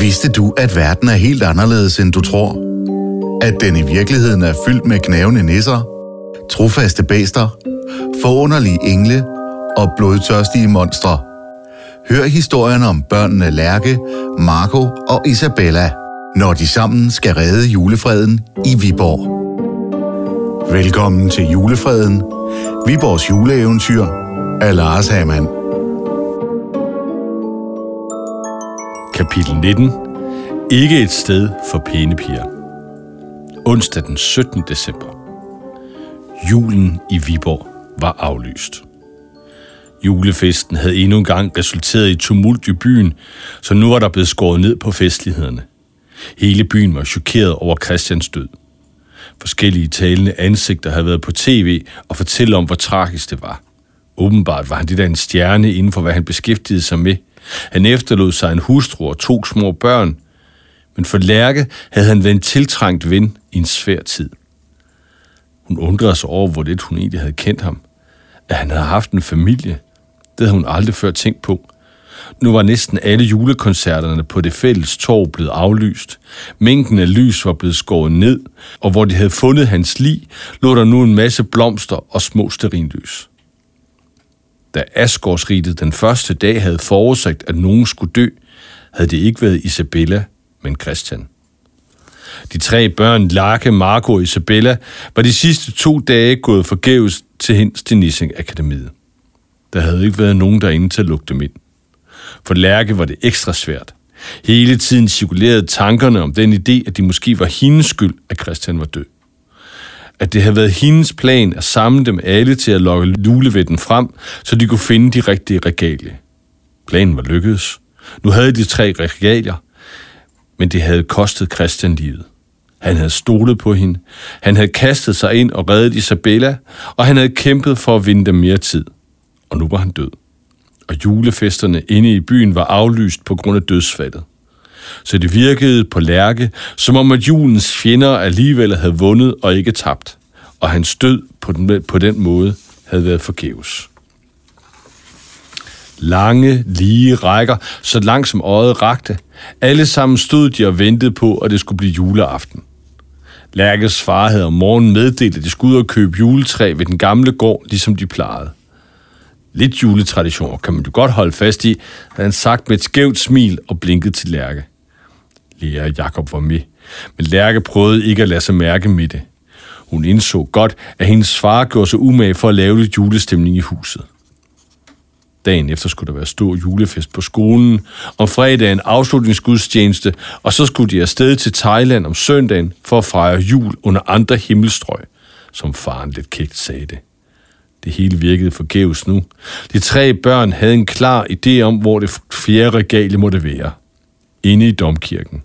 Vidste du, at verden er helt anderledes, end du tror? At den i virkeligheden er fyldt med knævende nisser, trofaste bæster, forunderlige engle og blodtørstige monstre. Hør historien om børnene Lærke, Marco og Isabella, når de sammen skal redde julefreden i Viborg. Velkommen til julefreden, Viborgs juleeventyr af Lars Hamann. Kapitel 19. Ikke et sted for pæne piger. Onsdag den 17. december. Julen i Viborg var aflyst. Julefesten havde endnu en gang resulteret i tumult i byen, så nu var der blevet skåret ned på festlighederne. Hele byen var chokeret over Christians død. Forskellige talende ansigter havde været på tv og fortælle om, hvor tragisk det var. Åbenbart var han det der en stjerne inden for, hvad han beskæftigede sig med – han efterlod sig en hustru og to små børn, men for Lærke havde han været en tiltrængt ven i en svær tid. Hun undrede sig over, hvor lidt hun egentlig havde kendt ham. At han havde haft en familie, det havde hun aldrig før tænkt på. Nu var næsten alle julekoncerterne på det fælles torv blevet aflyst. Mængden af lys var blevet skåret ned, og hvor de havde fundet hans lig, lå der nu en masse blomster og små sterinlys da Asgårdsritet den første dag havde forudsagt, at nogen skulle dø, havde det ikke været Isabella, men Christian. De tre børn, Larke, Marco og Isabella, var de sidste to dage gået forgæves til hens til Nissing Akademiet. Der havde ikke været nogen derinde til at lukke dem ind. For Lærke var det ekstra svært. Hele tiden cirkulerede tankerne om den idé, at de måske var hendes skyld, at Christian var død at det havde været hendes plan at samle dem alle til at lokke lulevætten frem, så de kunne finde de rigtige regalier. Planen var lykkedes. Nu havde de tre regalier, men det havde kostet Christian livet. Han havde stolet på hende, han havde kastet sig ind og reddet Isabella, og han havde kæmpet for at vinde dem mere tid. Og nu var han død. Og julefesterne inde i byen var aflyst på grund af dødsfaldet så det virkede på Lærke, som om at julens fjender alligevel havde vundet og ikke tabt, og hans død på den, på den måde havde været forgæves. Lange, lige rækker, så langt som øjet rakte. Alle sammen stod de og ventede på, at det skulle blive juleaften. Lærkes far havde om morgenen meddelt, at de skulle ud og købe juletræ ved den gamle gård, ligesom de plejede. Lidt juletraditioner kan man jo godt holde fast i, havde han sagt med et skævt smil og blinket til Lærke lærer Jakob var med, men Lærke prøvede ikke at lade sig mærke med det. Hun indså godt, at hendes far gjorde sig umage for at lave lidt julestemning i huset. Dagen efter skulle der være stor julefest på skolen, om fredagen afslutningsgudstjeneste, og så skulle de afsted til Thailand om søndagen for at fejre jul under andre himmelstrøg, som faren lidt kægt sagde det. Det hele virkede forgæves nu. De tre børn havde en klar idé om, hvor det fjerde regale måtte være. Inde i domkirken.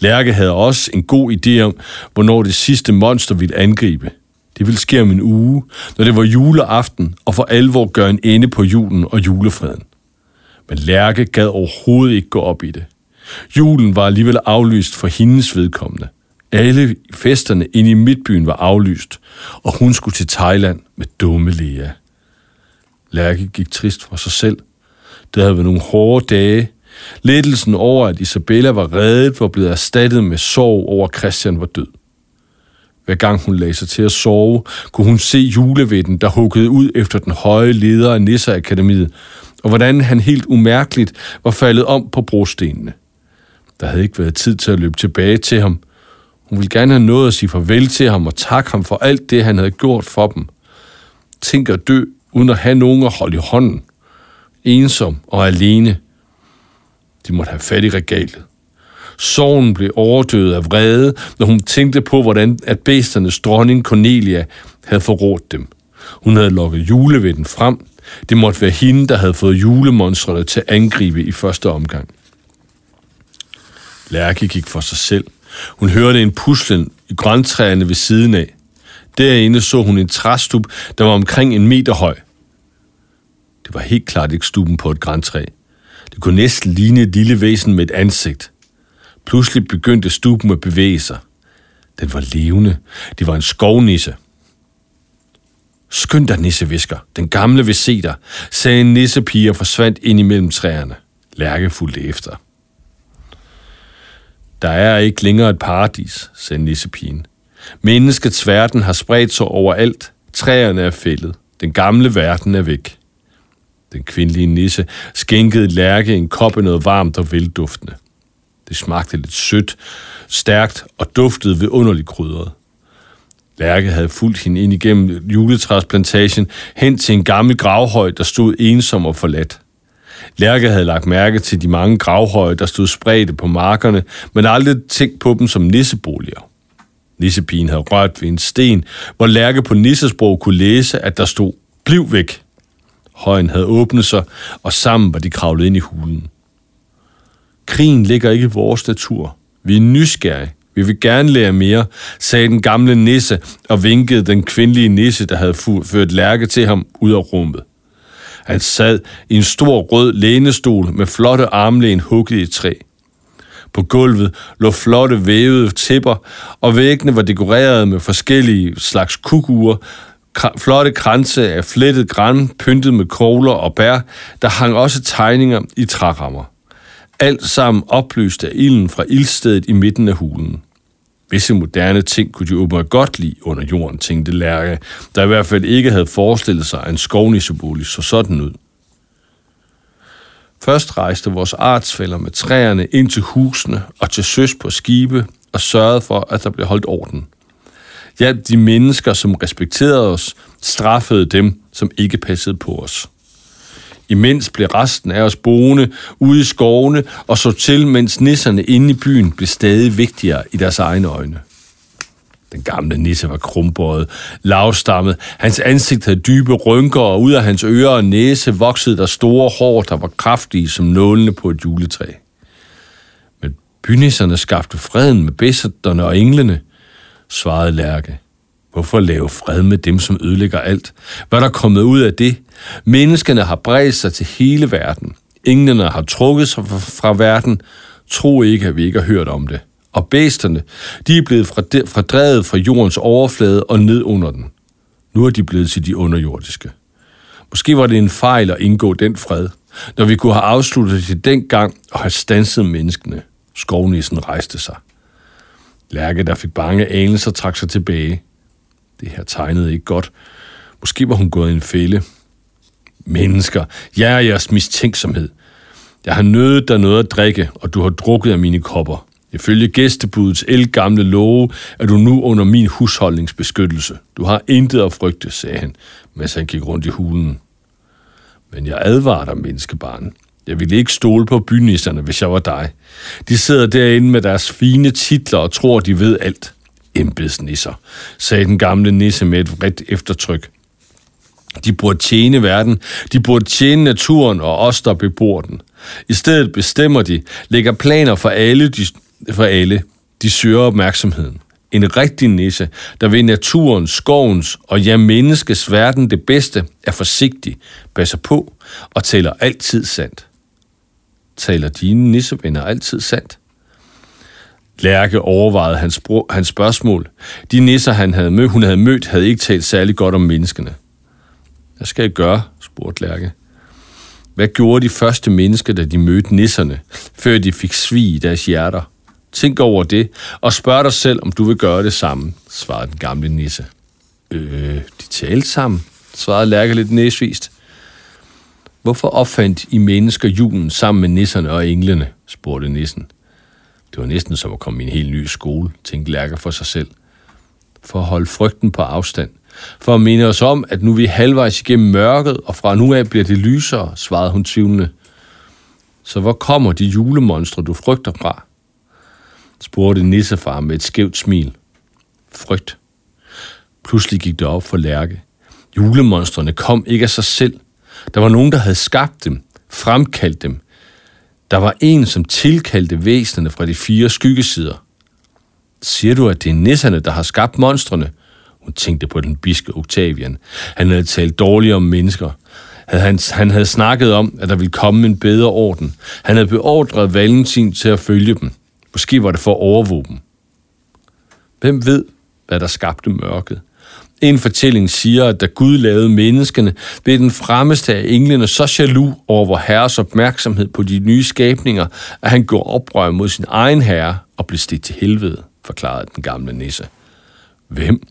Lærke havde også en god idé om, hvornår det sidste monster ville angribe. Det ville ske om en uge, når det var juleaften og for alvor gøre en ende på julen og julefreden. Men Lærke gad overhovedet ikke gå op i det. Julen var alligevel aflyst for hendes vedkommende. Alle festerne inde i midtbyen var aflyst, og hun skulle til Thailand med dumme Lea. Lærke gik trist for sig selv. Det havde været nogle hårde dage, Lettelsen over, at Isabella var reddet, var blevet erstattet med sorg over, at Christian var død. Hver gang hun lagde sig til at sove, kunne hun se julevitten, der huggede ud efter den høje leder af Nisseakademiet, og hvordan han helt umærkeligt var faldet om på brostenene. Der havde ikke været tid til at løbe tilbage til ham. Hun ville gerne have nået at sige farvel til ham og takke ham for alt det, han havde gjort for dem. Tænk at dø, uden at have nogen at holde i hånden. Ensom og alene – de måtte have fat i regalet. Sorgen blev overdøvet af vrede, når hun tænkte på, hvordan at bæsternes dronning Cornelia havde forrådt dem. Hun havde lukket julevinden frem. Det måtte være hende, der havde fået julemonstrene til at angribe i første omgang. Lærke gik for sig selv. Hun hørte en puslen i grøntræerne ved siden af. Derinde så hun en træstub, der var omkring en meter høj. Det var helt klart ikke stuben på et græntræ. Det kunne næsten ligne et lille væsen med et ansigt. Pludselig begyndte stuben at bevæge sig. Den var levende. Det var en skovnisse. Skynd dig, nissevisker. Den gamle vil se dig, sagde en nissepige og forsvandt ind imellem træerne. Lærke fulgte efter. Der er ikke længere et paradis, sagde nissepigen. Menneskets verden har spredt sig overalt. Træerne er fældet. Den gamle verden er væk. Den kvindelige nisse skænkede Lærke en kop af noget varmt og velduftende. Det smagte lidt sødt, stærkt og duftede ved underligt krydret. Lærke havde fulgt hende ind igennem juletræsplantagen hen til en gammel gravhøj, der stod ensom og forladt. Lærke havde lagt mærke til de mange gravhøje, der stod spredte på markerne, men aldrig tænkt på dem som nisseboliger. Nissepigen havde rørt ved en sten, hvor Lærke på nissesprog kunne læse, at der stod, bliv væk. Højen havde åbnet sig, og sammen var de kravlet ind i hulen. Krigen ligger ikke i vores natur. Vi er nysgerrige. Vi vil gerne lære mere, sagde den gamle nisse og vinkede den kvindelige nisse, der havde ført lærke til ham ud af rummet. Han sad i en stor rød lænestol med flotte armlæn hugget i træ. På gulvet lå flotte vævede tæpper, og væggene var dekoreret med forskellige slags kukuer, flotte kranse af flettet græn, pyntet med kogler og bær, der hang også tegninger i trærammer. Alt sammen oplyst af ilden fra ildstedet i midten af hulen. Visse moderne ting kunne de åbenbart godt lide under jorden, tænkte Lærke, der i hvert fald ikke havde forestillet sig, at en skovnissebolig så sådan ud. Først rejste vores artsfælder med træerne ind til husene og til søs på skibe og sørgede for, at der blev holdt orden. Hjalp de mennesker, som respekterede os, straffede dem, som ikke passede på os. Imens blev resten af os boende ude i skovene og så til, mens nisserne inde i byen blev stadig vigtigere i deres egne øjne. Den gamle nisse var krumbøjet, lavstammet. Hans ansigt havde dybe rynker, og ud af hans ører og næse voksede der store hår, der var kraftige som nålene på et juletræ. Men bynisserne skabte freden med bæsserterne og englene, svarede Lærke. Hvorfor lave fred med dem, som ødelægger alt? Hvad er der kommet ud af det? Menneskene har bredt sig til hele verden. Englene har trukket sig fra verden. Tro ikke, at vi ikke har hørt om det. Og bæsterne, de er blevet fordrevet fra jordens overflade og ned under den. Nu er de blevet til de underjordiske. Måske var det en fejl at indgå den fred, når vi kunne have afsluttet det dengang og have stanset menneskene. Skovnissen rejste sig. Lærke, der fik bange anelser, trak sig tilbage. Det her tegnede ikke godt. Måske var hun gået i en fælde. Mennesker, jeg er jeres mistænksomhed. Jeg har nødet dig noget at drikke, og du har drukket af mine kopper. Ifølge gæstebudets elgamle love er du nu under min husholdningsbeskyttelse. Du har intet at frygte, sagde han, mens han gik rundt i hulen. Men jeg advarer dig, menneskebarn. Jeg ville ikke stole på bynisserne, hvis jeg var dig. De sidder derinde med deres fine titler og tror, de ved alt. Embedsnisser, sagde den gamle nisse med et vredt eftertryk. De burde tjene verden, de burde tjene naturen og os, der bebor den. I stedet bestemmer de, lægger planer for alle, de, for alle. De søger opmærksomheden. En rigtig nisse, der ved naturens, skovens og ja, menneskes verden det bedste, er forsigtig, passer på og taler altid sandt. Taler dine nissevenner altid sandt? Lærke overvejede hans, bro, hans spørgsmål. De nisser, han havde mød, hun havde mødt, havde ikke talt særlig godt om menneskene. Hvad skal jeg gøre? spurgte Lærke. Hvad gjorde de første mennesker, da de mødte nisserne, før de fik svig i deres hjerter? Tænk over det, og spørg dig selv, om du vil gøre det samme, svarede den gamle nisse. Øh, de talte sammen, svarede Lærke lidt næsvist. Hvorfor opfandt I mennesker julen sammen med nisserne og englene, spurgte nissen. Det var næsten som at komme i en helt ny skole, tænkte Lærke for sig selv. For at holde frygten på afstand. For at minde os om, at nu er vi halvvejs igennem mørket, og fra nu af bliver det lysere, svarede hun tvivlende. Så hvor kommer de julemonstre, du frygter fra? spurgte nissefar med et skævt smil. Frygt. Pludselig gik det op for Lærke. Julemonstrene kom ikke af sig selv. Der var nogen, der havde skabt dem, fremkaldt dem, der var en, som tilkaldte væsenerne fra de fire skyggesider. Siger du, at det er nisserne, der har skabt monstrene? Hun tænkte på den biske Octavian. Han havde talt dårligt om mennesker. Han, han havde snakket om, at der ville komme en bedre orden. Han havde beordret Valentin til at følge dem. Måske var det for at overvåge dem. Hvem ved, hvad der skabte mørket? En fortælling siger, at da Gud lavede menneskene, blev den fremmeste af englene så jaloux over vor herres opmærksomhed på de nye skabninger, at han gjorde oprør mod sin egen herre og blev stedt til helvede, forklarede den gamle nisse. Hvem?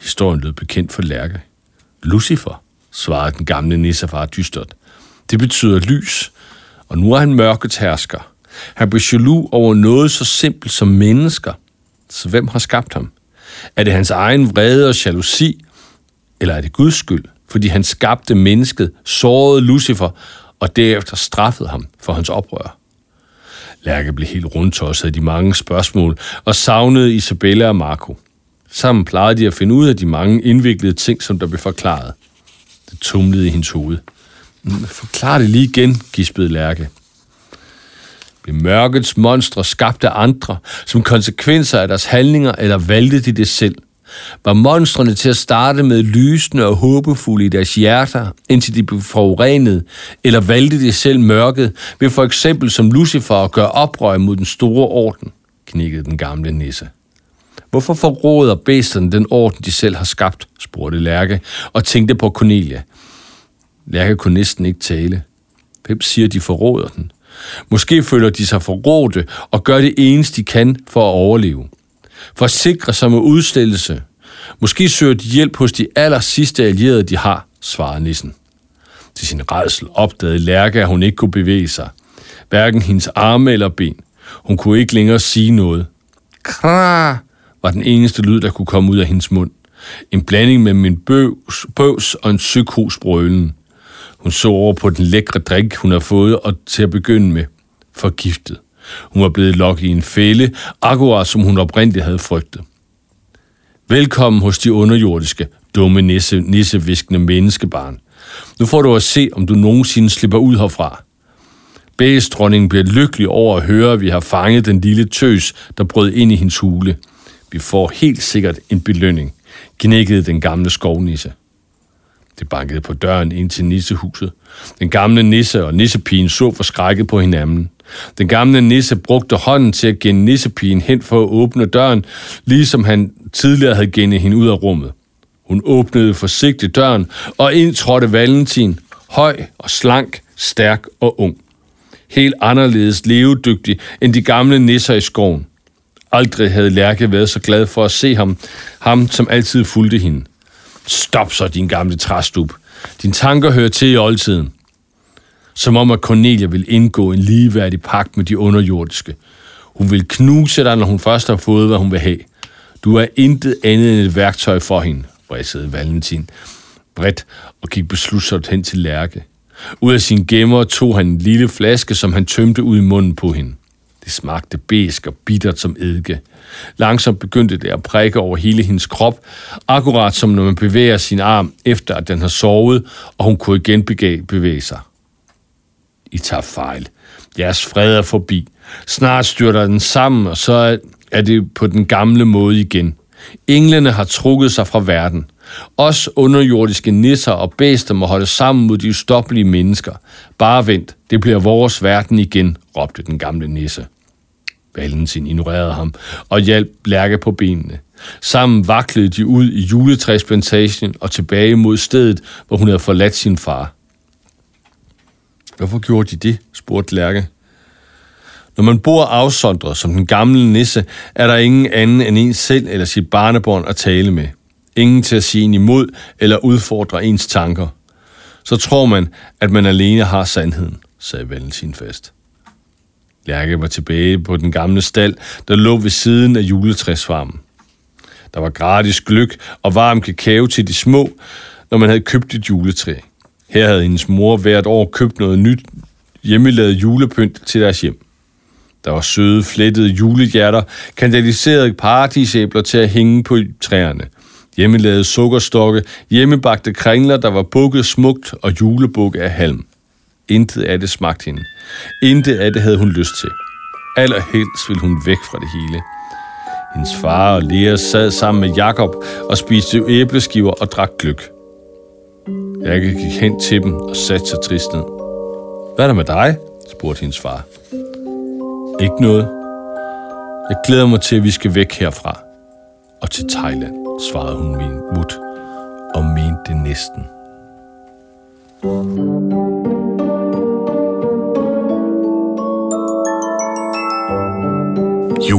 Historien lød bekendt for Lærke. Lucifer, svarede den gamle nissefar dystert. Det betyder lys, og nu er han mørkets hersker. Han blev jaloux over noget så simpelt som mennesker. Så hvem har skabt ham? Er det hans egen vrede og jalousi, eller er det Guds skyld, fordi han skabte mennesket, sårede Lucifer og derefter straffede ham for hans oprør? Lærke blev helt rundtosset af de mange spørgsmål og savnede Isabella og Marco. Sammen plejede de at finde ud af de mange indviklede ting, som der blev forklaret. Det tumlede i hendes hoved. Mm, forklar det lige igen, gispede Lærke. Blev mørkets monstre skabt af andre, som konsekvenser af deres handlinger, eller valgte de det selv? Var monstrene til at starte med lysende og håbefulde i deres hjerter, indtil de blev forurenet, eller valgte de selv mørket ved for eksempel som Lucifer at gøre oprør mod den store orden, knikkede den gamle nisse. Hvorfor forråder bæsterne den orden, de selv har skabt, spurgte Lærke, og tænkte på Cornelia. Lærke kunne næsten ikke tale. Hvem siger, de forråder den? Måske føler de sig forrådte og gør det eneste, de kan for at overleve. For at sikre sig med udstillelse. Måske søger de hjælp hos de aller sidste allierede, de har, svarede nissen. Til sin redsel opdagede Lærke, at hun ikke kunne bevæge sig. Hverken hendes arme eller ben. Hun kunne ikke længere sige noget. Kra var den eneste lyd, der kunne komme ud af hendes mund. En blanding mellem en bøvs, bøvs og en psykos brølen. Hun så over på den lækre drik, hun havde fået, og til at begynde med, forgiftet. Hun var blevet lokket i en fælde, akkurat som hun oprindeligt havde frygtet. Velkommen hos de underjordiske, dumme nisse, nisseviskende menneskebarn. Nu får du at se, om du nogensinde slipper ud herfra. Bæsdronningen bliver lykkelig over at høre, at vi har fanget den lille tøs, der brød ind i hendes hule. Vi får helt sikkert en belønning, knækkede den gamle skovnisse. Det bankede på døren ind til nissehuset. Den gamle nisse og nissepigen så forskrækket på hinanden. Den gamle nisse brugte hånden til at gænde nissepigen hen for at åbne døren, ligesom han tidligere havde gennet hende ud af rummet. Hun åbnede forsigtigt døren, og ind trådte Valentin, høj og slank, stærk og ung. Helt anderledes levedygtig end de gamle nisser i skoven. Aldrig havde Lærke været så glad for at se ham, ham som altid fulgte hende. Stop så, din gamle træstup. Din tanker hører til i oldtiden. Som om, at Cornelia vil indgå en ligeværdig pagt med de underjordiske. Hun vil knuse dig, når hun først har fået, hvad hun vil have. Du er intet andet end et værktøj for hende, vridsede Valentin bredt og gik beslutsomt hen til Lærke. Ud af sin gemmer tog han en lille flaske, som han tømte ud i munden på hende. Det smagte besk og bittert som eddike. Langsomt begyndte det at prikke over hele hendes krop, akkurat som når man bevæger sin arm efter, at den har sovet, og hun kunne igen bevæge sig. I tager fejl. Jeres fred er forbi. Snart styrter den sammen, og så er det på den gamle måde igen. Englene har trukket sig fra verden. Os underjordiske nisser og bæster må holde sammen mod de ustoppelige mennesker. Bare vent, det bliver vores verden igen, råbte den gamle nisse. Valentin ignorerede ham og hjalp Lærke på benene. Sammen vaklede de ud i juletræsplantagen og tilbage mod stedet, hvor hun havde forladt sin far. Hvorfor gjorde de det? spurgte Lærke. Når man bor afsondret som den gamle nisse, er der ingen anden end en selv eller sit barnebarn at tale med. Ingen til at sige en imod eller udfordre ens tanker. Så tror man, at man alene har sandheden, sagde Valentin fast. Bjerke var tilbage på den gamle stald, der lå ved siden af juletræsfarmen. Der var gratis gløk og varm kakao til de små, når man havde købt et juletræ. Her havde hendes mor hvert år købt noget nyt hjemmelavet julepynt til deres hjem. Der var søde, flettede julehjerter, kandaliserede paradisæbler til at hænge på træerne. Hjemmelavede sukkerstokke, hjemmebagte kringler, der var bukket smukt og julebukke af halm. Intet af det smagte hende. Intet af det havde hun lyst til. Allerhelst ville hun væk fra det hele. Hendes far og Lea sad sammen med Jakob og spiste æbleskiver og drak gløk. Jeg gik hen til dem og satte sig trist ned. Hvad er der med dig? spurgte hendes far. Ikke noget. Jeg glæder mig til, at vi skal væk herfra. Og til Thailand, svarede hun min mut. og mente det næsten.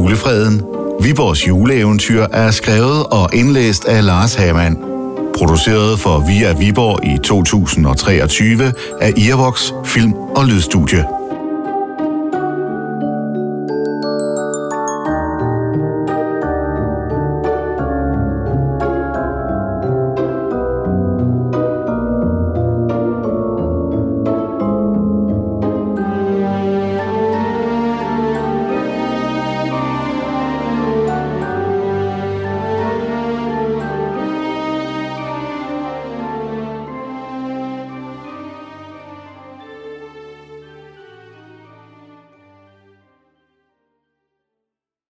Julefreden. Viborgs juleeventyr er skrevet og indlæst af Lars Hamann. Produceret for Via Viborg i 2023 af Irvox Film- og Lydstudie.